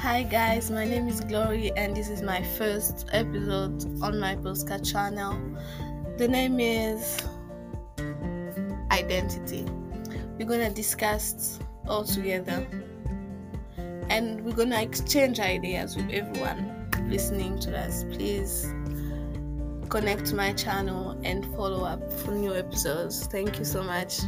Hi guys, my name is Glory and this is my first episode on my podcast channel. The name is Identity. We're gonna discuss all together and we're gonna exchange ideas with everyone listening to us. Please connect to my channel and follow up for new episodes. Thank you so much.